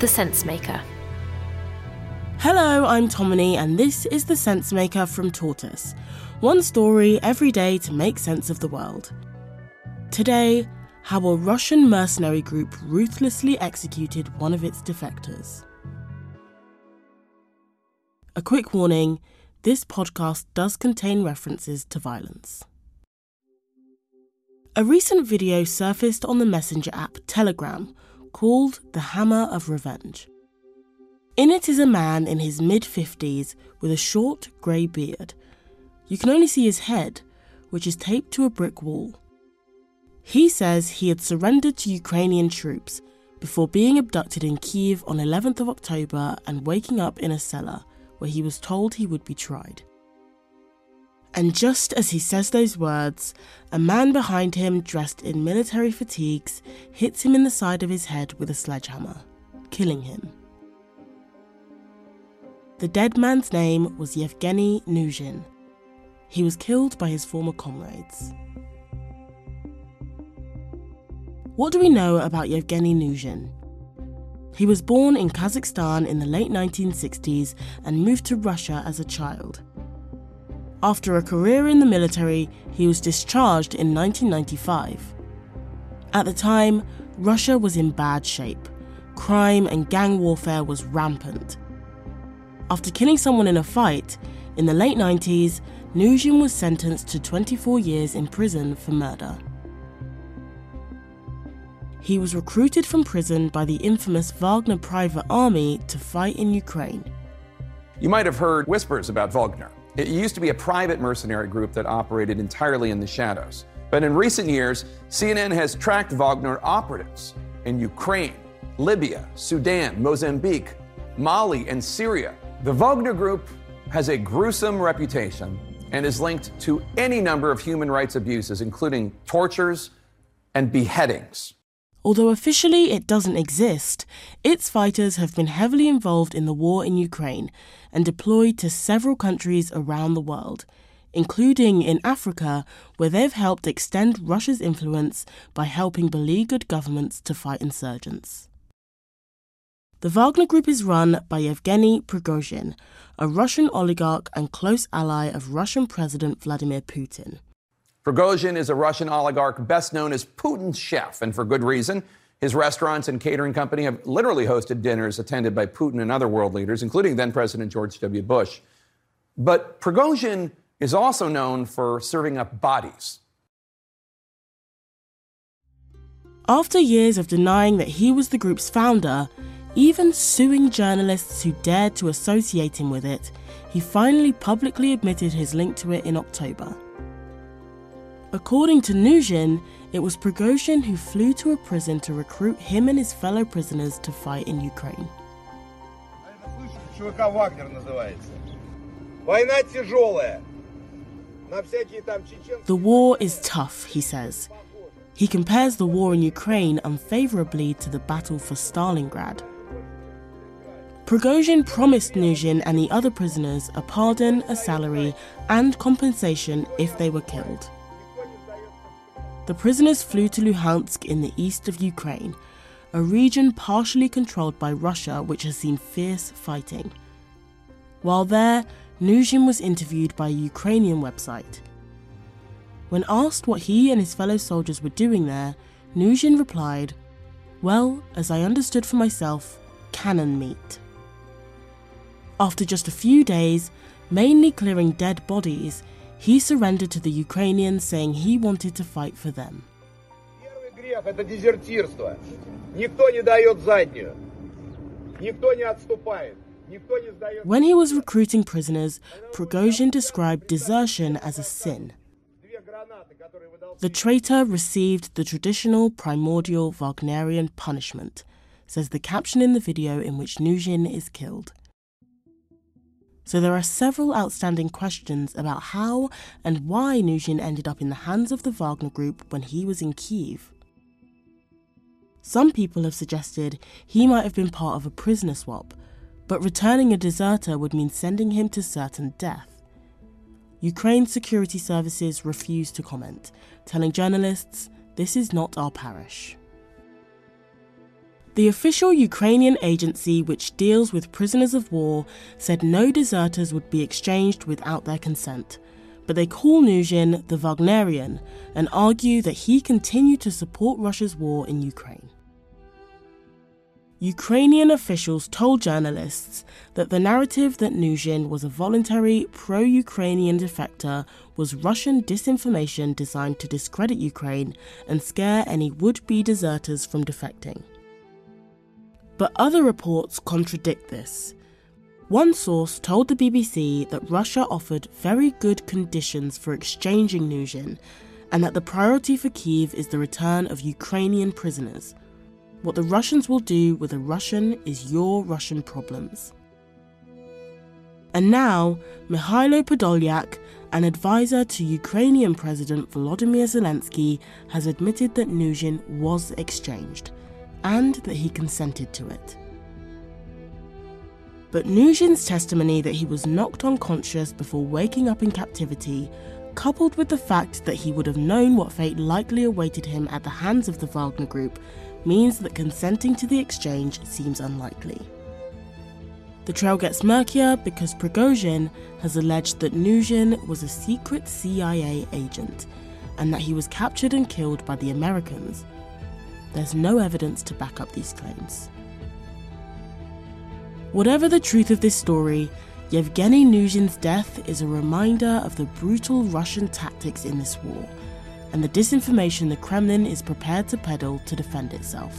The Sense Maker. Hello, I'm Tomini, and this is The Sense Maker from Tortoise. One story every day to make sense of the world. Today, how a Russian mercenary group ruthlessly executed one of its defectors. A quick warning this podcast does contain references to violence. A recent video surfaced on the messenger app Telegram called The Hammer of Revenge. In it is a man in his mid 50s with a short grey beard. You can only see his head, which is taped to a brick wall. He says he had surrendered to Ukrainian troops before being abducted in Kiev on 11th of October and waking up in a cellar where he was told he would be tried. And just as he says those words, a man behind him, dressed in military fatigues, hits him in the side of his head with a sledgehammer, killing him. The dead man's name was Yevgeny Nuzhin. He was killed by his former comrades. What do we know about Yevgeny Nuzhin? He was born in Kazakhstan in the late 1960s and moved to Russia as a child. After a career in the military, he was discharged in 1995. At the time, Russia was in bad shape. Crime and gang warfare was rampant. After killing someone in a fight, in the late 90s, Nuzhin was sentenced to 24 years in prison for murder he was recruited from prison by the infamous Wagner Private Army to fight in Ukraine. You might have heard whispers about Wagner. It used to be a private mercenary group that operated entirely in the shadows. But in recent years, CNN has tracked Wagner operatives in Ukraine, Libya, Sudan, Mozambique, Mali, and Syria. The Wagner Group has a gruesome reputation and is linked to any number of human rights abuses, including tortures and beheadings. Although officially it doesn't exist, its fighters have been heavily involved in the war in Ukraine and deployed to several countries around the world, including in Africa, where they've helped extend Russia's influence by helping beleaguered governments to fight insurgents. The Wagner Group is run by Yevgeny Prigozhin, a Russian oligarch and close ally of Russian President Vladimir Putin. Prigozhin is a Russian oligarch best known as Putin's chef, and for good reason. His restaurants and catering company have literally hosted dinners attended by Putin and other world leaders, including then President George W. Bush. But Prigozhin is also known for serving up bodies. After years of denying that he was the group's founder, even suing journalists who dared to associate him with it, he finally publicly admitted his link to it in October. According to Nuzhin, it was Prigozhin who flew to a prison to recruit him and his fellow prisoners to fight in Ukraine. The war is tough, he says. He compares the war in Ukraine unfavorably to the battle for Stalingrad. Prigozhin promised Nuzhin and the other prisoners a pardon, a salary, and compensation if they were killed. The prisoners flew to Luhansk in the east of Ukraine, a region partially controlled by Russia which has seen fierce fighting. While there, Nuzhin was interviewed by a Ukrainian website. When asked what he and his fellow soldiers were doing there, Nuzhin replied, Well, as I understood for myself, cannon meat. After just a few days, mainly clearing dead bodies, he surrendered to the Ukrainians, saying he wanted to fight for them. When he was recruiting prisoners, Prigozhin described desertion as a sin. The traitor received the traditional primordial Wagnerian punishment, says the caption in the video in which Nuzhin is killed. So there are several outstanding questions about how and why Nuzhin ended up in the hands of the Wagner Group when he was in Kiev. Some people have suggested he might have been part of a prisoner swap, but returning a deserter would mean sending him to certain death. Ukraine's security services refused to comment, telling journalists, This is not our parish. The official Ukrainian agency which deals with prisoners of war said no deserters would be exchanged without their consent, but they call Nuzhin the Wagnerian and argue that he continued to support Russia's war in Ukraine. Ukrainian officials told journalists that the narrative that Nuzhin was a voluntary pro Ukrainian defector was Russian disinformation designed to discredit Ukraine and scare any would be deserters from defecting. But other reports contradict this. One source told the BBC that Russia offered very good conditions for exchanging Nuzhin and that the priority for Kiev is the return of Ukrainian prisoners. What the Russians will do with a Russian is your Russian problems. And now, Mikhailo Podolyak, an advisor to Ukrainian President Volodymyr Zelensky, has admitted that Nuzhin was exchanged and that he consented to it. But Nuzhin's testimony that he was knocked unconscious before waking up in captivity, coupled with the fact that he would have known what fate likely awaited him at the hands of the Wagner Group, means that consenting to the exchange seems unlikely. The trail gets murkier because Prigozhin has alleged that Nuzhin was a secret CIA agent and that he was captured and killed by the Americans. There's no evidence to back up these claims. Whatever the truth of this story, Yevgeny Nuzhin's death is a reminder of the brutal Russian tactics in this war and the disinformation the Kremlin is prepared to peddle to defend itself.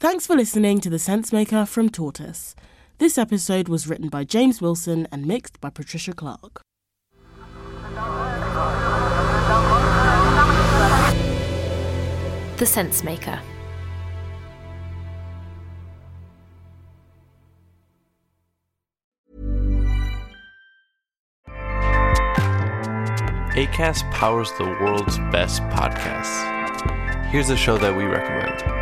Thanks for listening to The Sensemaker from Tortoise. This episode was written by James Wilson and mixed by Patricia Clark. The Sensemaker. ACAST powers the world's best podcasts. Here's a show that we recommend.